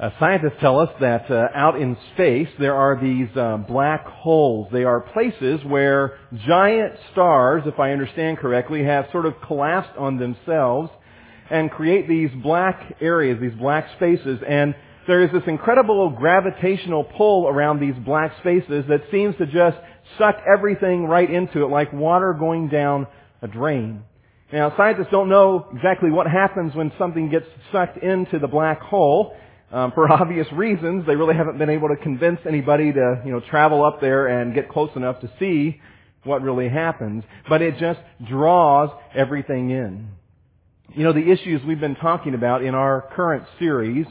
Uh, scientists tell us that uh, out in space there are these uh, black holes. They are places where giant stars, if I understand correctly, have sort of collapsed on themselves and create these black areas, these black spaces. And there is this incredible gravitational pull around these black spaces that seems to just suck everything right into it like water going down a drain. Now, scientists don't know exactly what happens when something gets sucked into the black hole. Um, for obvious reasons, they really haven't been able to convince anybody to, you know, travel up there and get close enough to see what really happens. But it just draws everything in. You know, the issues we've been talking about in our current series,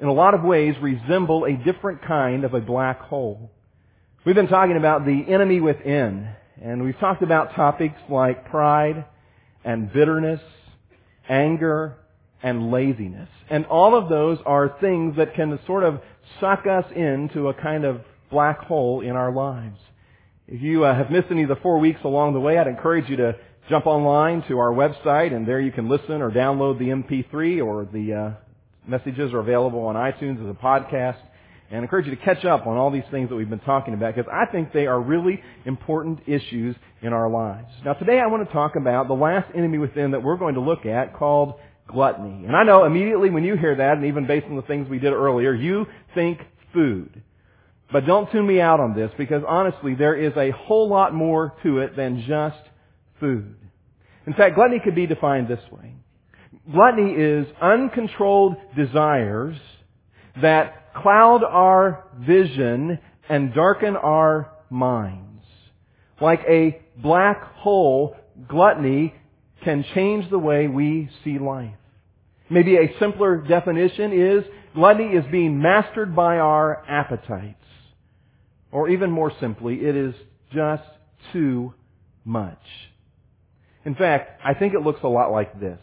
in a lot of ways, resemble a different kind of a black hole. We've been talking about the enemy within, and we've talked about topics like pride and bitterness, anger, and laziness. And all of those are things that can sort of suck us into a kind of black hole in our lives. If you uh, have missed any of the four weeks along the way, I'd encourage you to jump online to our website and there you can listen or download the MP3 or the uh, messages are available on iTunes as a podcast. And I encourage you to catch up on all these things that we've been talking about because I think they are really important issues in our lives. Now today I want to talk about the last enemy within that we're going to look at called gluttony. And I know immediately when you hear that, and even based on the things we did earlier, you think food. But don't tune me out on this because honestly, there is a whole lot more to it than just food. In fact, gluttony could be defined this way. Gluttony is uncontrolled desires that cloud our vision and darken our minds. Like a black hole, gluttony can change the way we see life. Maybe a simpler definition is gluttony is being mastered by our appetites. Or even more simply, it is just too much. In fact, I think it looks a lot like this.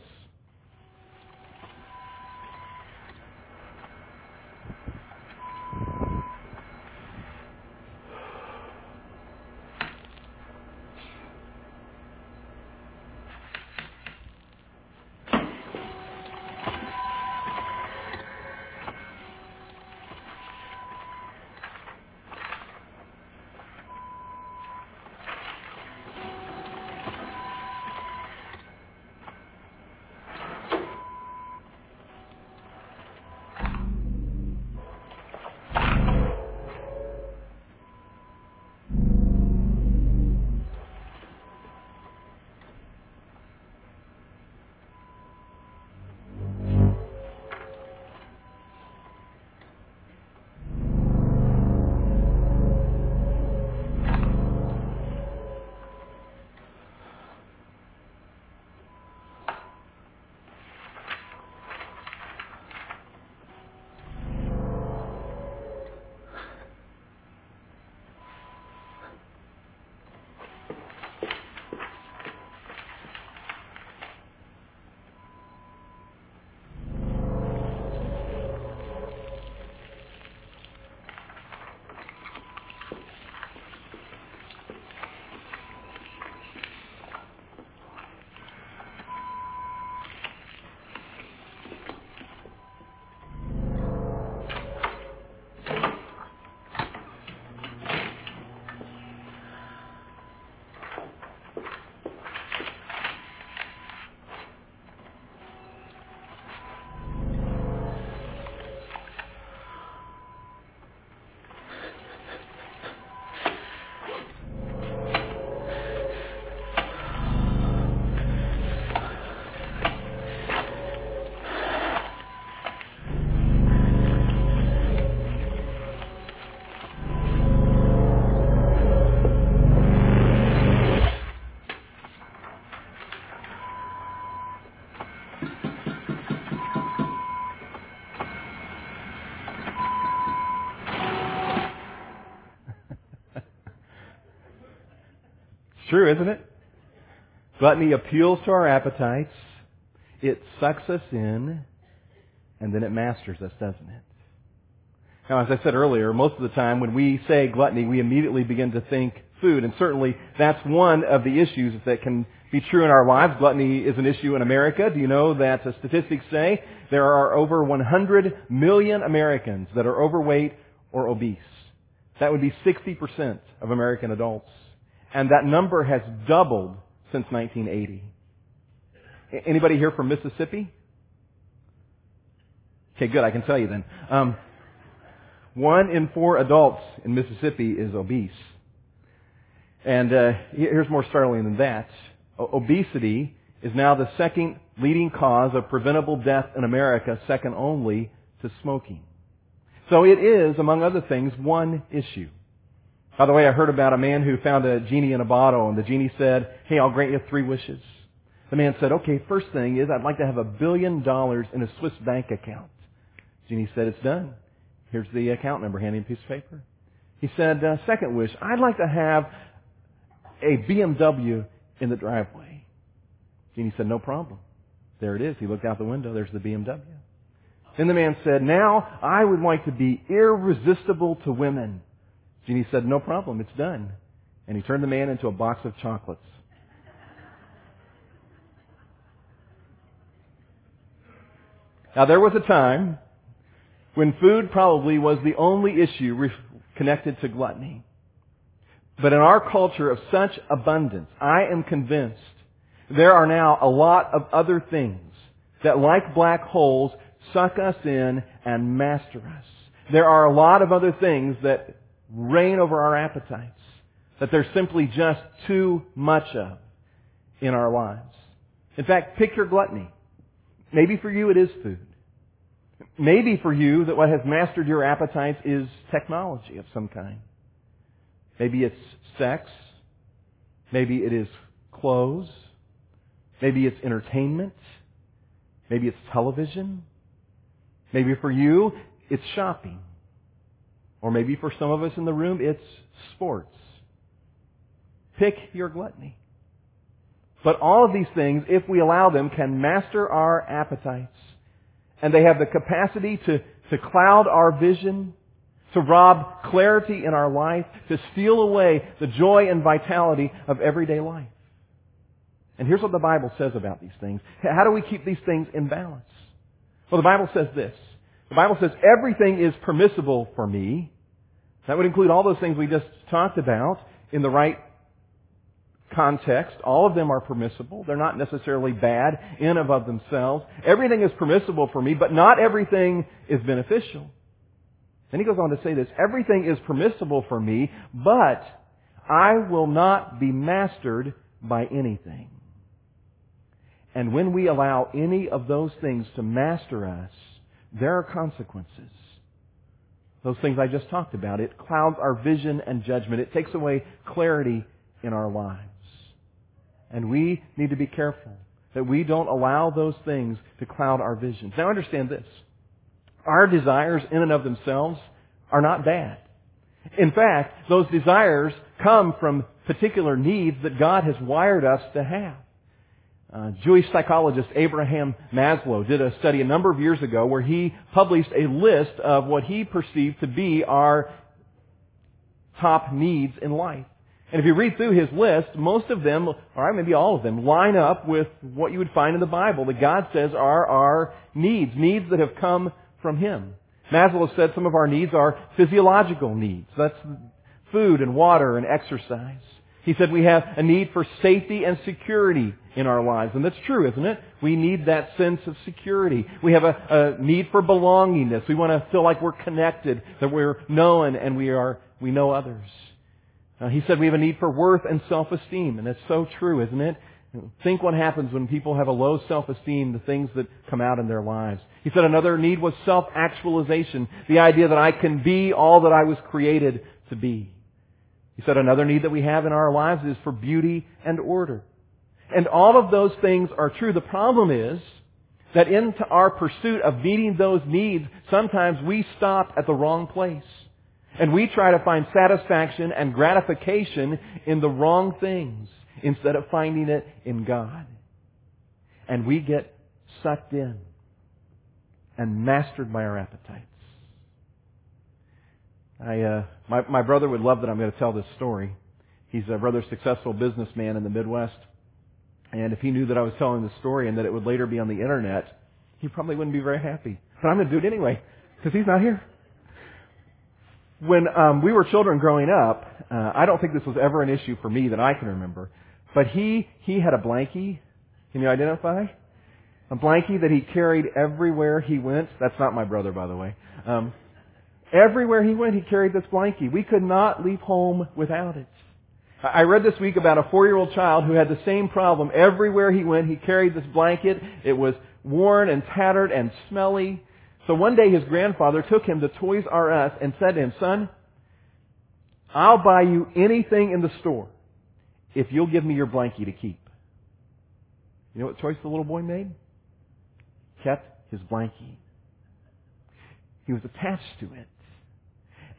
True, isn't it? Gluttony appeals to our appetites, it sucks us in, and then it masters us, doesn't it? Now, as I said earlier, most of the time when we say gluttony, we immediately begin to think food, and certainly that's one of the issues that can be true in our lives. Gluttony is an issue in America. Do you know that statistics say there are over 100 million Americans that are overweight or obese? That would be 60% of American adults. And that number has doubled since 1980. Anybody here from Mississippi? Okay, good. I can tell you then. Um, one in four adults in Mississippi is obese. And uh, here's more startling than that. Obesity is now the second leading cause of preventable death in America, second only to smoking. So it is, among other things, one issue. By the way, I heard about a man who found a genie in a bottle, and the genie said, Hey, I'll grant you three wishes. The man said, Okay, first thing is I'd like to have a billion dollars in a Swiss bank account. The genie said, It's done. Here's the account number, handing him a piece of paper. He said, uh, Second wish, I'd like to have a BMW in the driveway. Genie said, No problem. There it is. He looked out the window. There's the BMW. Then the man said, Now I would like to be irresistible to women. Genie said, No problem. It's done. And he turned the man into a box of chocolates. Now there was a time when food probably was the only issue re- connected to gluttony. But in our culture of such abundance, I am convinced there are now a lot of other things that like black holes suck us in and master us. There are a lot of other things that reign over our appetites that there's simply just too much of in our lives. In fact, pick your gluttony. Maybe for you it is food. Maybe for you that what has mastered your appetites is technology of some kind. Maybe it's sex. Maybe it is clothes. Maybe it's entertainment. Maybe it's television. Maybe for you, it's shopping. Or maybe for some of us in the room, it's sports. Pick your gluttony. But all of these things, if we allow them, can master our appetites. And they have the capacity to, to cloud our vision, to rob clarity in our life, to steal away the joy and vitality of everyday life. And here's what the Bible says about these things. How do we keep these things in balance? Well, the Bible says this. The Bible says everything is permissible for me. That would include all those things we just talked about in the right context. All of them are permissible. They're not necessarily bad in and of themselves. Everything is permissible for me, but not everything is beneficial. Then he goes on to say this, everything is permissible for me, but I will not be mastered by anything. And when we allow any of those things to master us, there are consequences. Those things I just talked about. It clouds our vision and judgment. It takes away clarity in our lives. And we need to be careful that we don't allow those things to cloud our visions. Now understand this. Our desires in and of themselves are not bad. In fact, those desires come from particular needs that God has wired us to have. Uh, Jewish psychologist Abraham Maslow did a study a number of years ago where he published a list of what he perceived to be our top needs in life. And if you read through his list, most of them, or maybe all of them, line up with what you would find in the Bible that God says are our needs, needs that have come from Him. Maslow said some of our needs are physiological needs. That's food and water and exercise. He said we have a need for safety and security in our lives. And that's true, isn't it? We need that sense of security. We have a, a need for belongingness. We want to feel like we're connected, that we're known and we are, we know others. Uh, he said we have a need for worth and self-esteem. And that's so true, isn't it? Think what happens when people have a low self-esteem, the things that come out in their lives. He said another need was self-actualization, the idea that I can be all that I was created to be. He said another need that we have in our lives is for beauty and order. And all of those things are true. The problem is that in our pursuit of meeting those needs, sometimes we stop at the wrong place. And we try to find satisfaction and gratification in the wrong things instead of finding it in God. And we get sucked in and mastered by our appetites. I, uh, my, my brother would love that I'm going to tell this story. He's a rather successful businessman in the Midwest. And if he knew that I was telling the story and that it would later be on the internet, he probably wouldn't be very happy. But I'm going to do it anyway because he's not here. When um, we were children growing up, uh, I don't think this was ever an issue for me that I can remember. But he he had a blankie. Can you identify? A blankie that he carried everywhere he went. That's not my brother, by the way. Um, everywhere he went, he carried this blankie. We could not leave home without it. I read this week about a four-year-old child who had the same problem. Everywhere he went, he carried this blanket. It was worn and tattered and smelly. So one day his grandfather took him to Toys R Us and said to him, son, I'll buy you anything in the store if you'll give me your blankie to keep. You know what choice the little boy made? Kept his blankie. He was attached to it.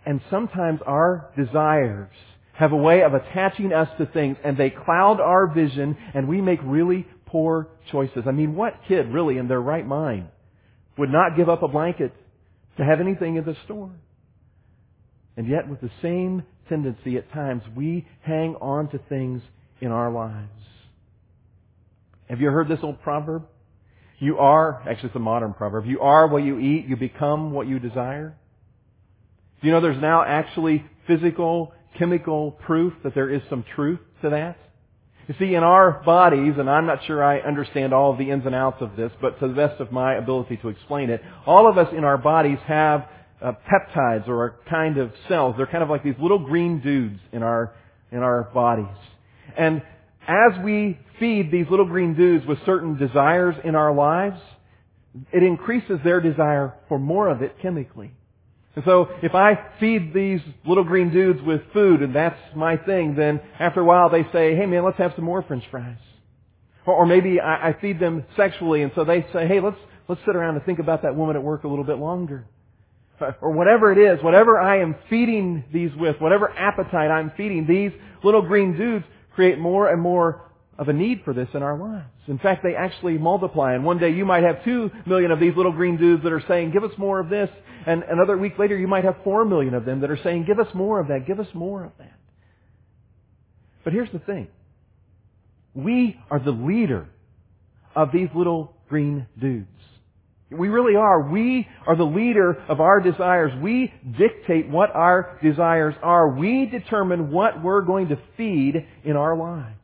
And sometimes our desires have a way of attaching us to things and they cloud our vision and we make really poor choices. I mean, what kid really in their right mind would not give up a blanket to have anything in the store? And yet with the same tendency at times, we hang on to things in our lives. Have you heard this old proverb? You are, actually it's a modern proverb, you are what you eat, you become what you desire. Do you know there's now actually physical chemical proof that there is some truth to that? You see, in our bodies, and I'm not sure I understand all of the ins and outs of this, but to the best of my ability to explain it, all of us in our bodies have uh, peptides or a kind of cells. They're kind of like these little green dudes in our in our bodies. And as we feed these little green dudes with certain desires in our lives, it increases their desire for more of it chemically. And so if I feed these little green dudes with food and that's my thing, then after a while they say, hey man, let's have some more french fries. Or, or maybe I, I feed them sexually and so they say, hey, let's, let's sit around and think about that woman at work a little bit longer. Or whatever it is, whatever I am feeding these with, whatever appetite I'm feeding, these little green dudes create more and more of a need for this in our lives. In fact, they actually multiply. And one day you might have two million of these little green dudes that are saying, give us more of this. And another week later you might have four million of them that are saying, give us more of that, give us more of that. But here's the thing. We are the leader of these little green dudes. We really are. We are the leader of our desires. We dictate what our desires are. We determine what we're going to feed in our lives.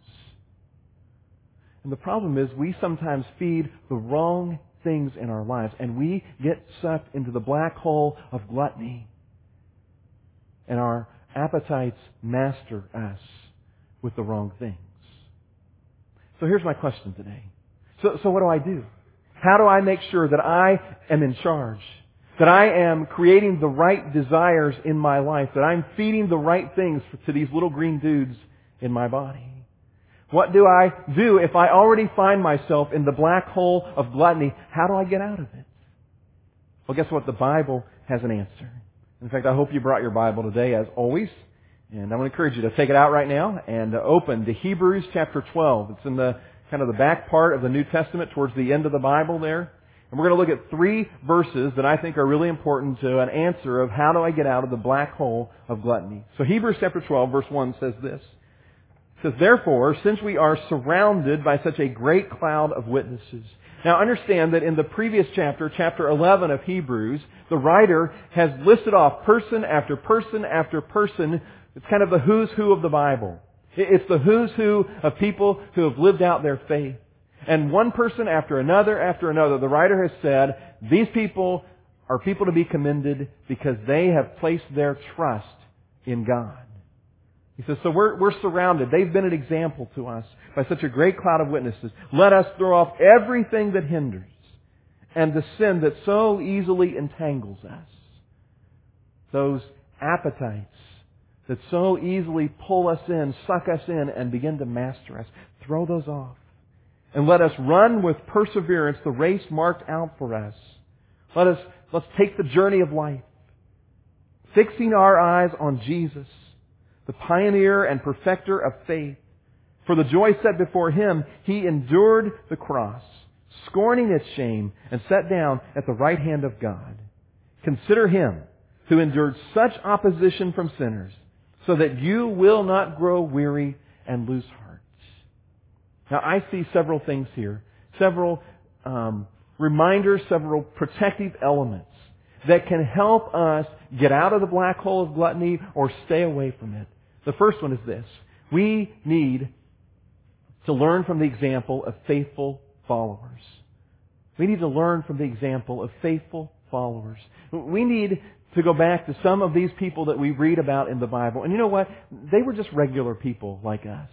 And the problem is we sometimes feed the wrong things in our lives and we get sucked into the black hole of gluttony. And our appetites master us with the wrong things. So here's my question today. So, so what do I do? How do I make sure that I am in charge? That I am creating the right desires in my life? That I'm feeding the right things to these little green dudes in my body? What do I do if I already find myself in the black hole of gluttony? How do I get out of it? Well, guess what? The Bible has an answer. In fact, I hope you brought your Bible today, as always. And I want to encourage you to take it out right now and open to Hebrews chapter 12. It's in the kind of the back part of the New Testament towards the end of the Bible there. And we're going to look at three verses that I think are really important to an answer of how do I get out of the black hole of gluttony. So Hebrews chapter 12 verse 1 says this. Says, Therefore, since we are surrounded by such a great cloud of witnesses. Now understand that in the previous chapter, chapter 11 of Hebrews, the writer has listed off person after person after person. It's kind of the who's who of the Bible. It's the who's who of people who have lived out their faith. And one person after another after another, the writer has said, these people are people to be commended because they have placed their trust in God. He says, so we're, we're surrounded. They've been an example to us by such a great cloud of witnesses. Let us throw off everything that hinders and the sin that so easily entangles us. Those appetites that so easily pull us in, suck us in, and begin to master us. Throw those off. And let us run with perseverance the race marked out for us. Let us, let's take the journey of life, fixing our eyes on Jesus the pioneer and perfecter of faith. For the joy set before him, he endured the cross, scorning its shame, and sat down at the right hand of God. Consider him who endured such opposition from sinners, so that you will not grow weary and lose heart. Now I see several things here, several um, reminders, several protective elements that can help us get out of the black hole of gluttony or stay away from it. The first one is this. We need to learn from the example of faithful followers. We need to learn from the example of faithful followers. We need to go back to some of these people that we read about in the Bible. And you know what? They were just regular people like us.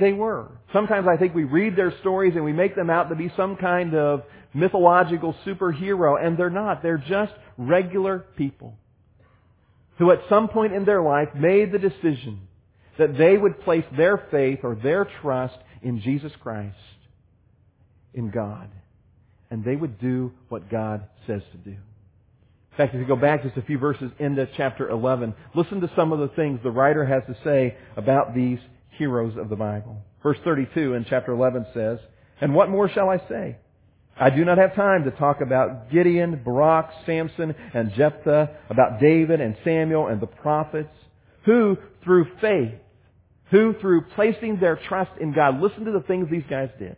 They were. Sometimes I think we read their stories and we make them out to be some kind of mythological superhero, and they're not. They're just regular people who at some point in their life made the decision that they would place their faith or their trust in Jesus Christ, in God, and they would do what God says to do. In fact, if you go back just a few verses into chapter 11, listen to some of the things the writer has to say about these heroes of the Bible. Verse 32 in chapter 11 says, And what more shall I say? I do not have time to talk about Gideon, Barak, Samson, and Jephthah, about David and Samuel and the prophets, who through faith, who through placing their trust in God, listen to the things these guys did,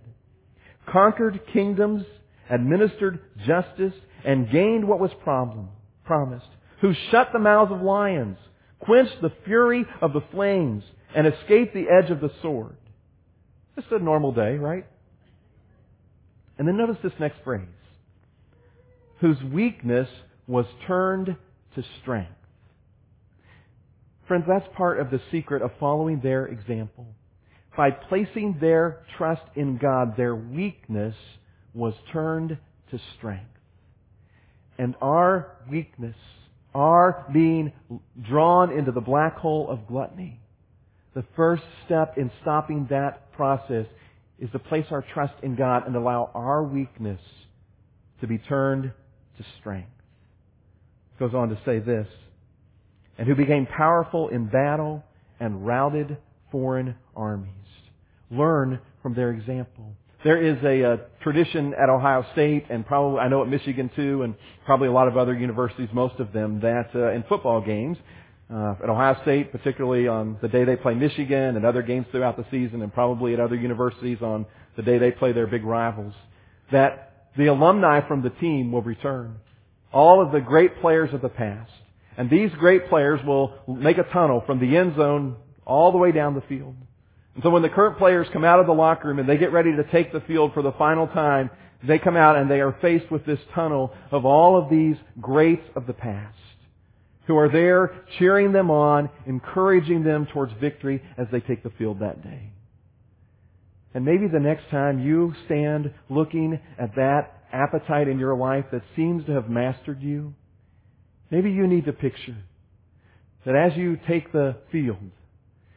conquered kingdoms, administered justice, and gained what was problem, promised, who shut the mouths of lions, quenched the fury of the flames, and escaped the edge of the sword. Just a normal day, right? And then notice this next phrase. Whose weakness was turned to strength. Friends, that's part of the secret of following their example. By placing their trust in God, their weakness was turned to strength. And our weakness, our being drawn into the black hole of gluttony, the first step in stopping that process is to place our trust in God and allow our weakness to be turned to strength. It goes on to say this, and who became powerful in battle and routed foreign armies. Learn from their example. There is a, a, tradition at Ohio State, and probably I know at Michigan too, and probably a lot of other universities, most of them, that uh, in football games uh, at Ohio State, particularly on the day they play Michigan and other games throughout the season, and probably at other universities on the day they play their big rivals, that the alumni from the team will return. All of the great players of the past. And these great players will make a tunnel from the end zone all the way down the field. And so when the current players come out of the locker room and they get ready to take the field for the final time, they come out and they are faced with this tunnel of all of these greats of the past who are there cheering them on, encouraging them towards victory as they take the field that day. And maybe the next time you stand looking at that appetite in your life that seems to have mastered you, maybe you need to picture that as you take the field,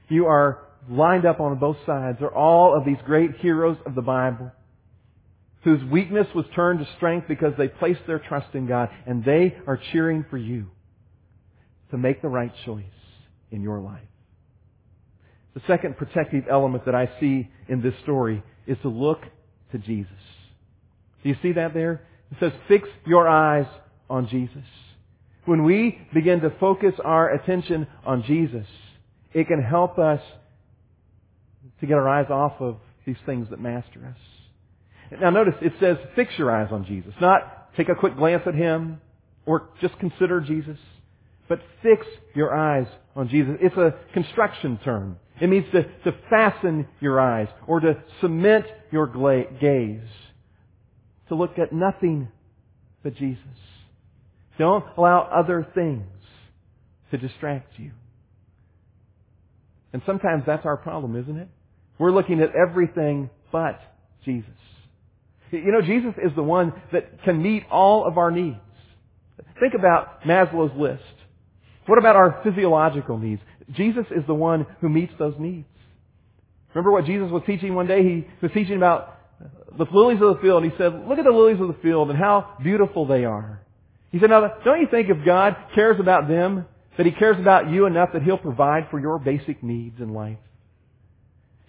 you are lined up on both sides are all of these great heroes of the Bible whose weakness was turned to strength because they placed their trust in God and they are cheering for you to make the right choice in your life. The second protective element that I see in this story is to look to Jesus. Do you see that there? It says, fix your eyes on Jesus. When we begin to focus our attention on Jesus, it can help us to get our eyes off of these things that master us. Now notice, it says, fix your eyes on Jesus. Not take a quick glance at Him, or just consider Jesus but fix your eyes on Jesus. It's a construction term. It means to, to fasten your eyes or to cement your gaze. To look at nothing but Jesus. Don't allow other things to distract you. And sometimes that's our problem, isn't it? We're looking at everything but Jesus. You know, Jesus is the one that can meet all of our needs. Think about Maslow's list. What about our physiological needs? Jesus is the one who meets those needs. Remember what Jesus was teaching one day? He was teaching about the lilies of the field. He said, look at the lilies of the field and how beautiful they are. He said, now, don't you think if God cares about them, that He cares about you enough that He'll provide for your basic needs in life?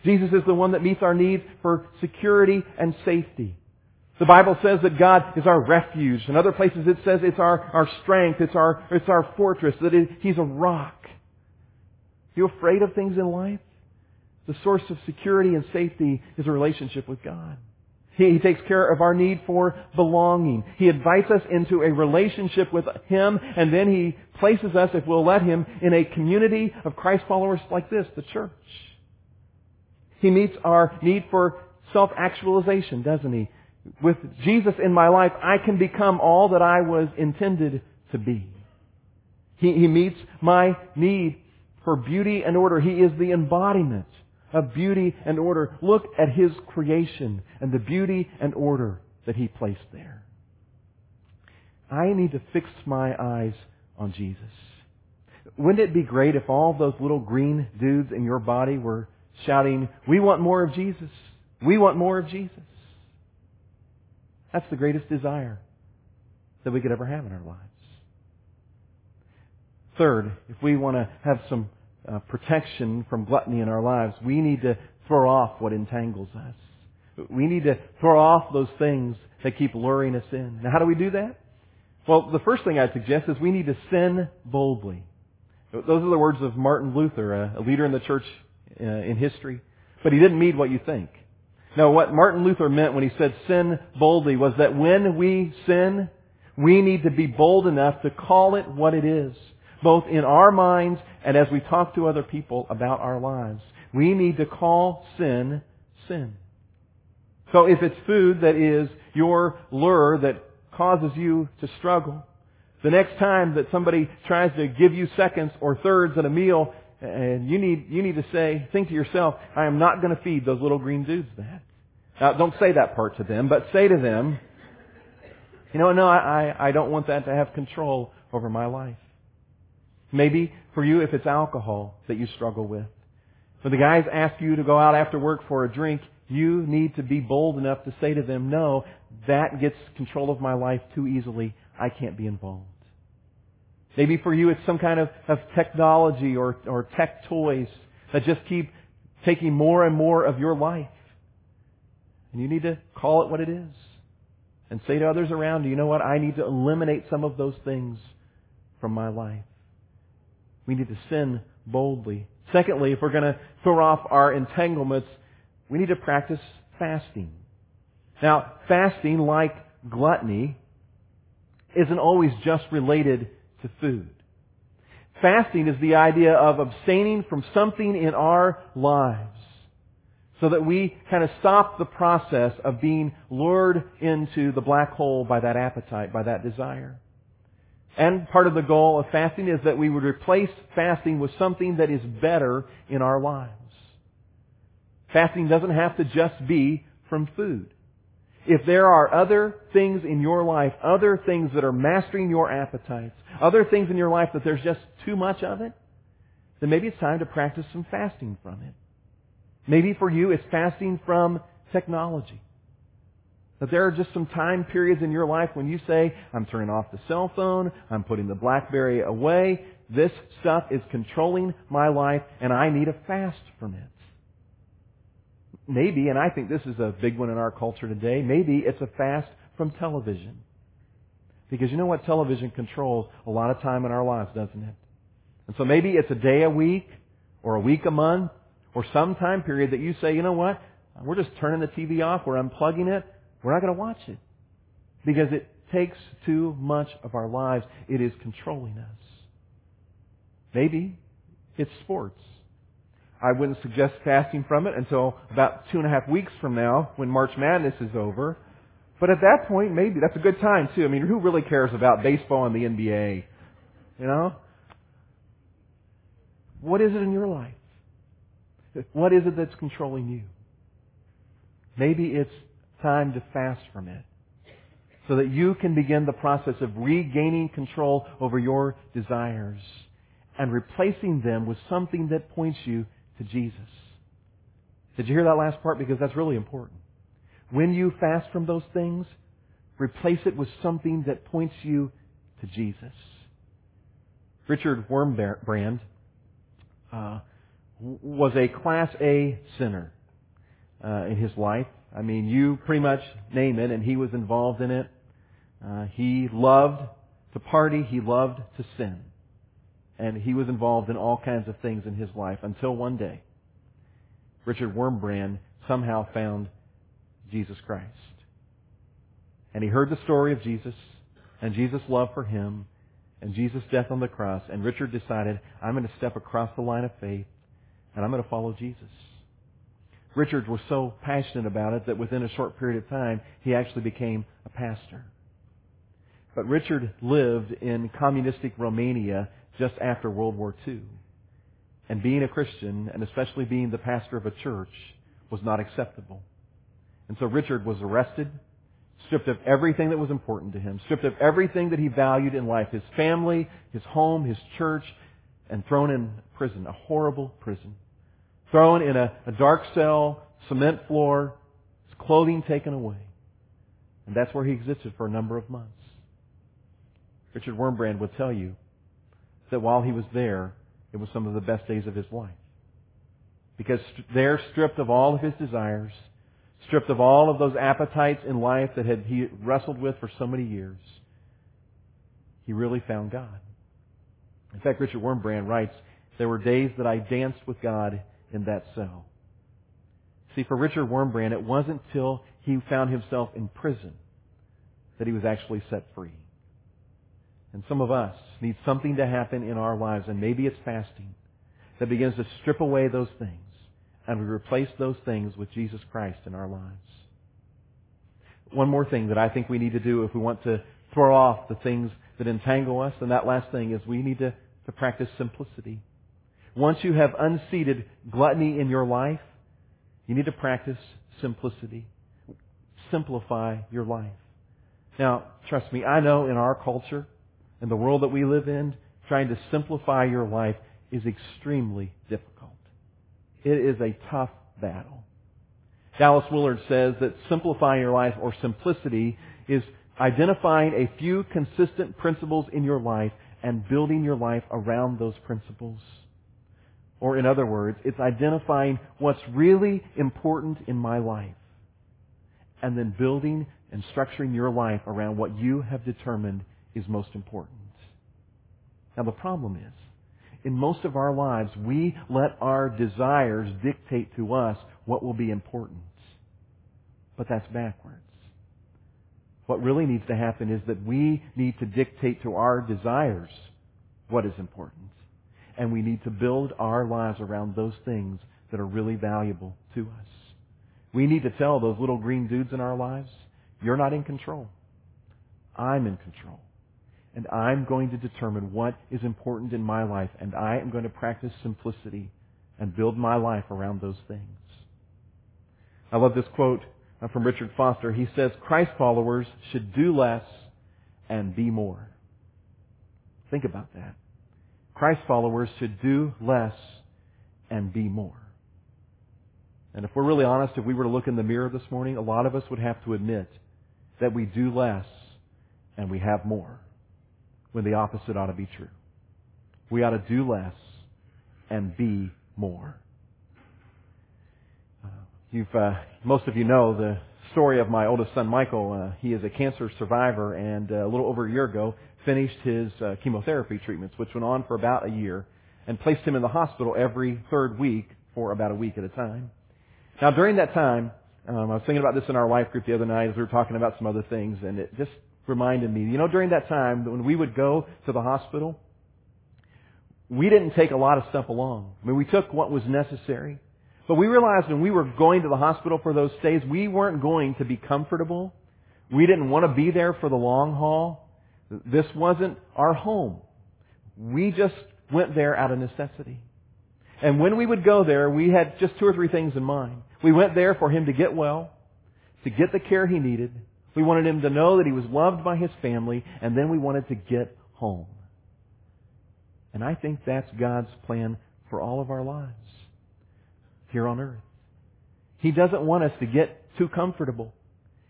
Jesus is the one that meets our needs for security and safety. The Bible says that God is our refuge. In other places it says it's our, our strength, it's our, it's our fortress, that it, He's a rock. You afraid of things in life? The source of security and safety is a relationship with God. He, he takes care of our need for belonging. He invites us into a relationship with Him, and then He places us, if we'll let Him, in a community of Christ followers like this, the church. He meets our need for self-actualization, doesn't He? With Jesus in my life, I can become all that I was intended to be. He, he meets my need for beauty and order. He is the embodiment of beauty and order. Look at His creation and the beauty and order that He placed there. I need to fix my eyes on Jesus. Wouldn't it be great if all those little green dudes in your body were shouting, we want more of Jesus. We want more of Jesus. That's the greatest desire that we could ever have in our lives. Third, if we want to have some uh, protection from gluttony in our lives, we need to throw off what entangles us. We need to throw off those things that keep luring us in. Now, how do we do that? Well, the first thing I'd suggest is we need to sin boldly. Those are the words of Martin Luther, a leader in the church uh, in history. But he didn't mean what you think. No, what Martin Luther meant when he said sin boldly was that when we sin, we need to be bold enough to call it what it is both in our minds and as we talk to other people about our lives. We need to call sin, sin. So if it's food that is your lure that causes you to struggle, the next time that somebody tries to give you seconds or thirds at a meal, and you need, you need to say, think to yourself, I am not going to feed those little green dudes that. Now, don't say that part to them, but say to them, you know, no, I, I don't want that to have control over my life. Maybe for you, if it's alcohol that you struggle with. When the guys ask you to go out after work for a drink, you need to be bold enough to say to them, no, that gets control of my life too easily. I can't be involved. Maybe for you it's some kind of, of technology or, or tech toys that just keep taking more and more of your life. And you need to call it what it is. And say to others around you, you know what? I need to eliminate some of those things from my life. We need to sin boldly. Secondly, if we're going to throw off our entanglements, we need to practice fasting. Now, fasting, like gluttony, isn't always just related to food. Fasting is the idea of abstaining from something in our lives so that we kind of stop the process of being lured into the black hole by that appetite, by that desire. And part of the goal of fasting is that we would replace fasting with something that is better in our lives. Fasting doesn't have to just be from food. If there are other things in your life, other things that are mastering your appetites, other things in your life that there's just too much of it, then maybe it's time to practice some fasting from it. Maybe for you it's fasting from technology. That there are just some time periods in your life when you say, I'm turning off the cell phone, I'm putting the Blackberry away, this stuff is controlling my life, and I need a fast from it. Maybe, and I think this is a big one in our culture today, maybe it's a fast from television. Because you know what? Television controls a lot of time in our lives, doesn't it? And so maybe it's a day a week, or a week a month, or some time period that you say, you know what? We're just turning the TV off, we're unplugging it, we're not going to watch it because it takes too much of our lives. It is controlling us. Maybe it's sports. I wouldn't suggest fasting from it until about two and a half weeks from now when March Madness is over. But at that point, maybe that's a good time too. I mean, who really cares about baseball and the NBA? You know? What is it in your life? What is it that's controlling you? Maybe it's time to fast from it so that you can begin the process of regaining control over your desires and replacing them with something that points you to Jesus. Did you hear that last part? Because that's really important. When you fast from those things, replace it with something that points you to Jesus. Richard Wurmbrand uh, was a Class A sinner uh, in his life. I mean, you pretty much name it, and he was involved in it. Uh, he loved to party. He loved to sin. And he was involved in all kinds of things in his life until one day Richard Wurmbrand somehow found Jesus Christ. And he heard the story of Jesus and Jesus' love for him and Jesus' death on the cross. And Richard decided, I'm going to step across the line of faith and I'm going to follow Jesus. Richard was so passionate about it that within a short period of time, he actually became a pastor. But Richard lived in communistic Romania just after World War II. And being a Christian, and especially being the pastor of a church, was not acceptable. And so Richard was arrested, stripped of everything that was important to him, stripped of everything that he valued in life, his family, his home, his church, and thrown in prison, a horrible prison. Thrown in a, a dark cell, cement floor, his clothing taken away. And that's where he existed for a number of months. Richard Wurmbrand would tell you that while he was there, it was some of the best days of his life. Because there, stripped of all of his desires, stripped of all of those appetites in life that had he wrestled with for so many years, he really found God. In fact, Richard Wurmbrand writes, there were days that I danced with God in that cell. See, for Richard Wurmbrand, it wasn't till he found himself in prison that he was actually set free. And some of us need something to happen in our lives, and maybe it's fasting, that begins to strip away those things, and we replace those things with Jesus Christ in our lives. One more thing that I think we need to do if we want to throw off the things that entangle us, and that last thing is we need to, to practice simplicity. Once you have unseated gluttony in your life, you need to practice simplicity. Simplify your life. Now, trust me, I know in our culture, in the world that we live in, trying to simplify your life is extremely difficult. It is a tough battle. Dallas Willard says that simplifying your life or simplicity is identifying a few consistent principles in your life and building your life around those principles. Or in other words, it's identifying what's really important in my life and then building and structuring your life around what you have determined is most important. Now the problem is, in most of our lives, we let our desires dictate to us what will be important. But that's backwards. What really needs to happen is that we need to dictate to our desires what is important. And we need to build our lives around those things that are really valuable to us. We need to tell those little green dudes in our lives, you're not in control. I'm in control. And I'm going to determine what is important in my life. And I am going to practice simplicity and build my life around those things. I love this quote uh, from Richard Foster. He says, Christ followers should do less and be more. Think about that. Christ followers should do less and be more. And if we're really honest, if we were to look in the mirror this morning, a lot of us would have to admit that we do less and we have more when the opposite ought to be true. We ought to do less and be more. Uh, you've, uh, most of you know the story of my oldest son, Michael. Uh, he is a cancer survivor and uh, a little over a year ago finished his uh, chemotherapy treatments, which went on for about a year, and placed him in the hospital every third week for about a week at a time. Now, during that time, um, I was thinking about this in our life group the other night as we were talking about some other things, and it just reminded me, you know, during that time when we would go to the hospital, we didn't take a lot of stuff along. I mean, we took what was necessary. But we realized when we were going to the hospital for those stays, we weren't going to be comfortable. We didn't want to be there for the long haul. This wasn't our home. We just went there out of necessity. And when we would go there, we had just two or three things in mind. We went there for him to get well, to get the care he needed. We wanted him to know that he was loved by his family, and then we wanted to get home. And I think that's God's plan for all of our lives here on earth. He doesn't want us to get too comfortable.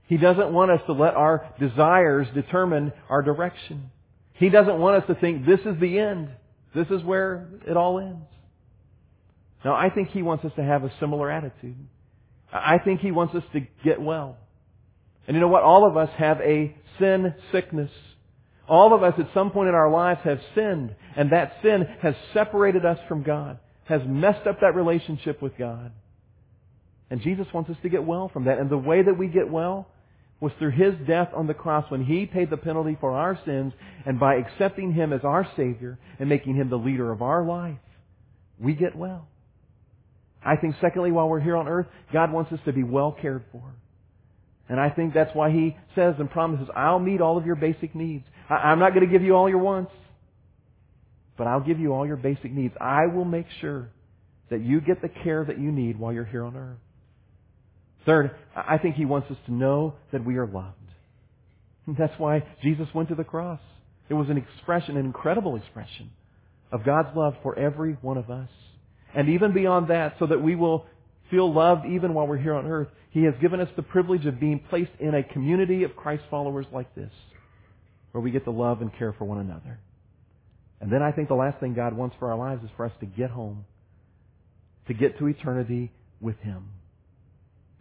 He doesn't want us to let our desires determine our direction. He doesn't want us to think this is the end. This is where it all ends. Now, I think He wants us to have a similar attitude. I think He wants us to get well. And you know what? All of us have a sin sickness. All of us at some point in our lives have sinned, and that sin has separated us from God, has messed up that relationship with God. And Jesus wants us to get well from that. And the way that we get well was through His death on the cross when He paid the penalty for our sins and by accepting Him as our Savior and making Him the leader of our life, we get well. I think secondly, while we're here on earth, God wants us to be well cared for. And I think that's why He says and promises, I'll meet all of your basic needs. I, am not going to give you all your wants, but I'll give you all your basic needs. I will make sure that you get the care that you need while you're here on earth. Third, I think He wants us to know that we are loved. And that's why Jesus went to the cross. It was an expression, an incredible expression of God's love for every one of us. And even beyond that, so that we will feel loved even while we're here on earth, He has given us the privilege of being placed in a community of Christ followers like this, where we get to love and care for one another. And then I think the last thing God wants for our lives is for us to get home, to get to eternity with Him.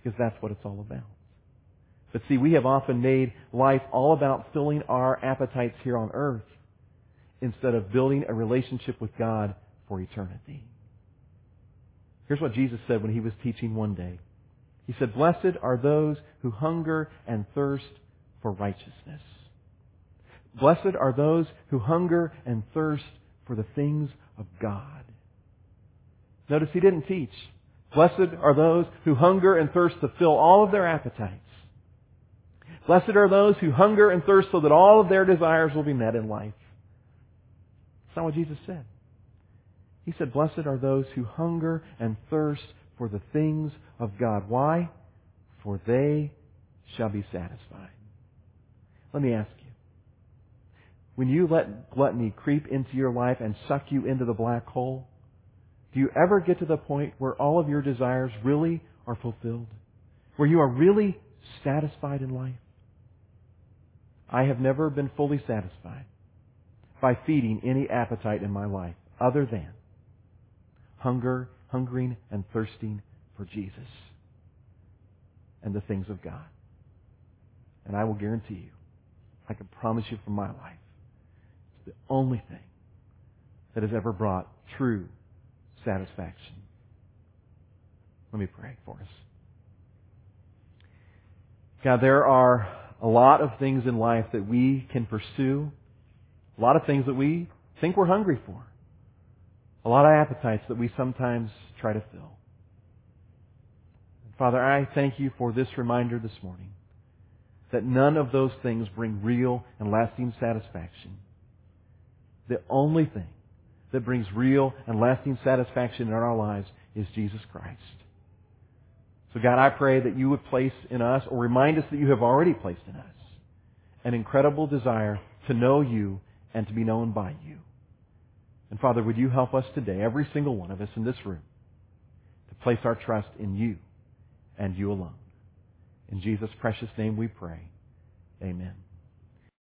Because that's what it's all about. But see, we have often made life all about filling our appetites here on earth instead of building a relationship with God for eternity. Here's what Jesus said when he was teaching one day. He said, Blessed are those who hunger and thirst for righteousness. Blessed are those who hunger and thirst for the things of God. Notice he didn't teach. Blessed are those who hunger and thirst to fill all of their appetites. Blessed are those who hunger and thirst so that all of their desires will be met in life. That's not what Jesus said. He said, Blessed are those who hunger and thirst for the things of God. Why? For they shall be satisfied. Let me ask you. When you let gluttony creep into your life and suck you into the black hole, do you ever get to the point where all of your desires really are fulfilled? Where you are really satisfied in life? I have never been fully satisfied by feeding any appetite in my life other than hunger, hungering and thirsting for Jesus and the things of God. And I will guarantee you, I can promise you from my life, it's the only thing that has ever brought true satisfaction. Let me pray for us. God, there are a lot of things in life that we can pursue, a lot of things that we think we're hungry for. A lot of appetites that we sometimes try to fill. Father, I thank you for this reminder this morning that none of those things bring real and lasting satisfaction. The only thing that brings real and lasting satisfaction in our lives is Jesus Christ. So God, I pray that you would place in us, or remind us that you have already placed in us, an incredible desire to know you and to be known by you. And Father, would you help us today, every single one of us in this room, to place our trust in you and you alone. In Jesus' precious name we pray. Amen.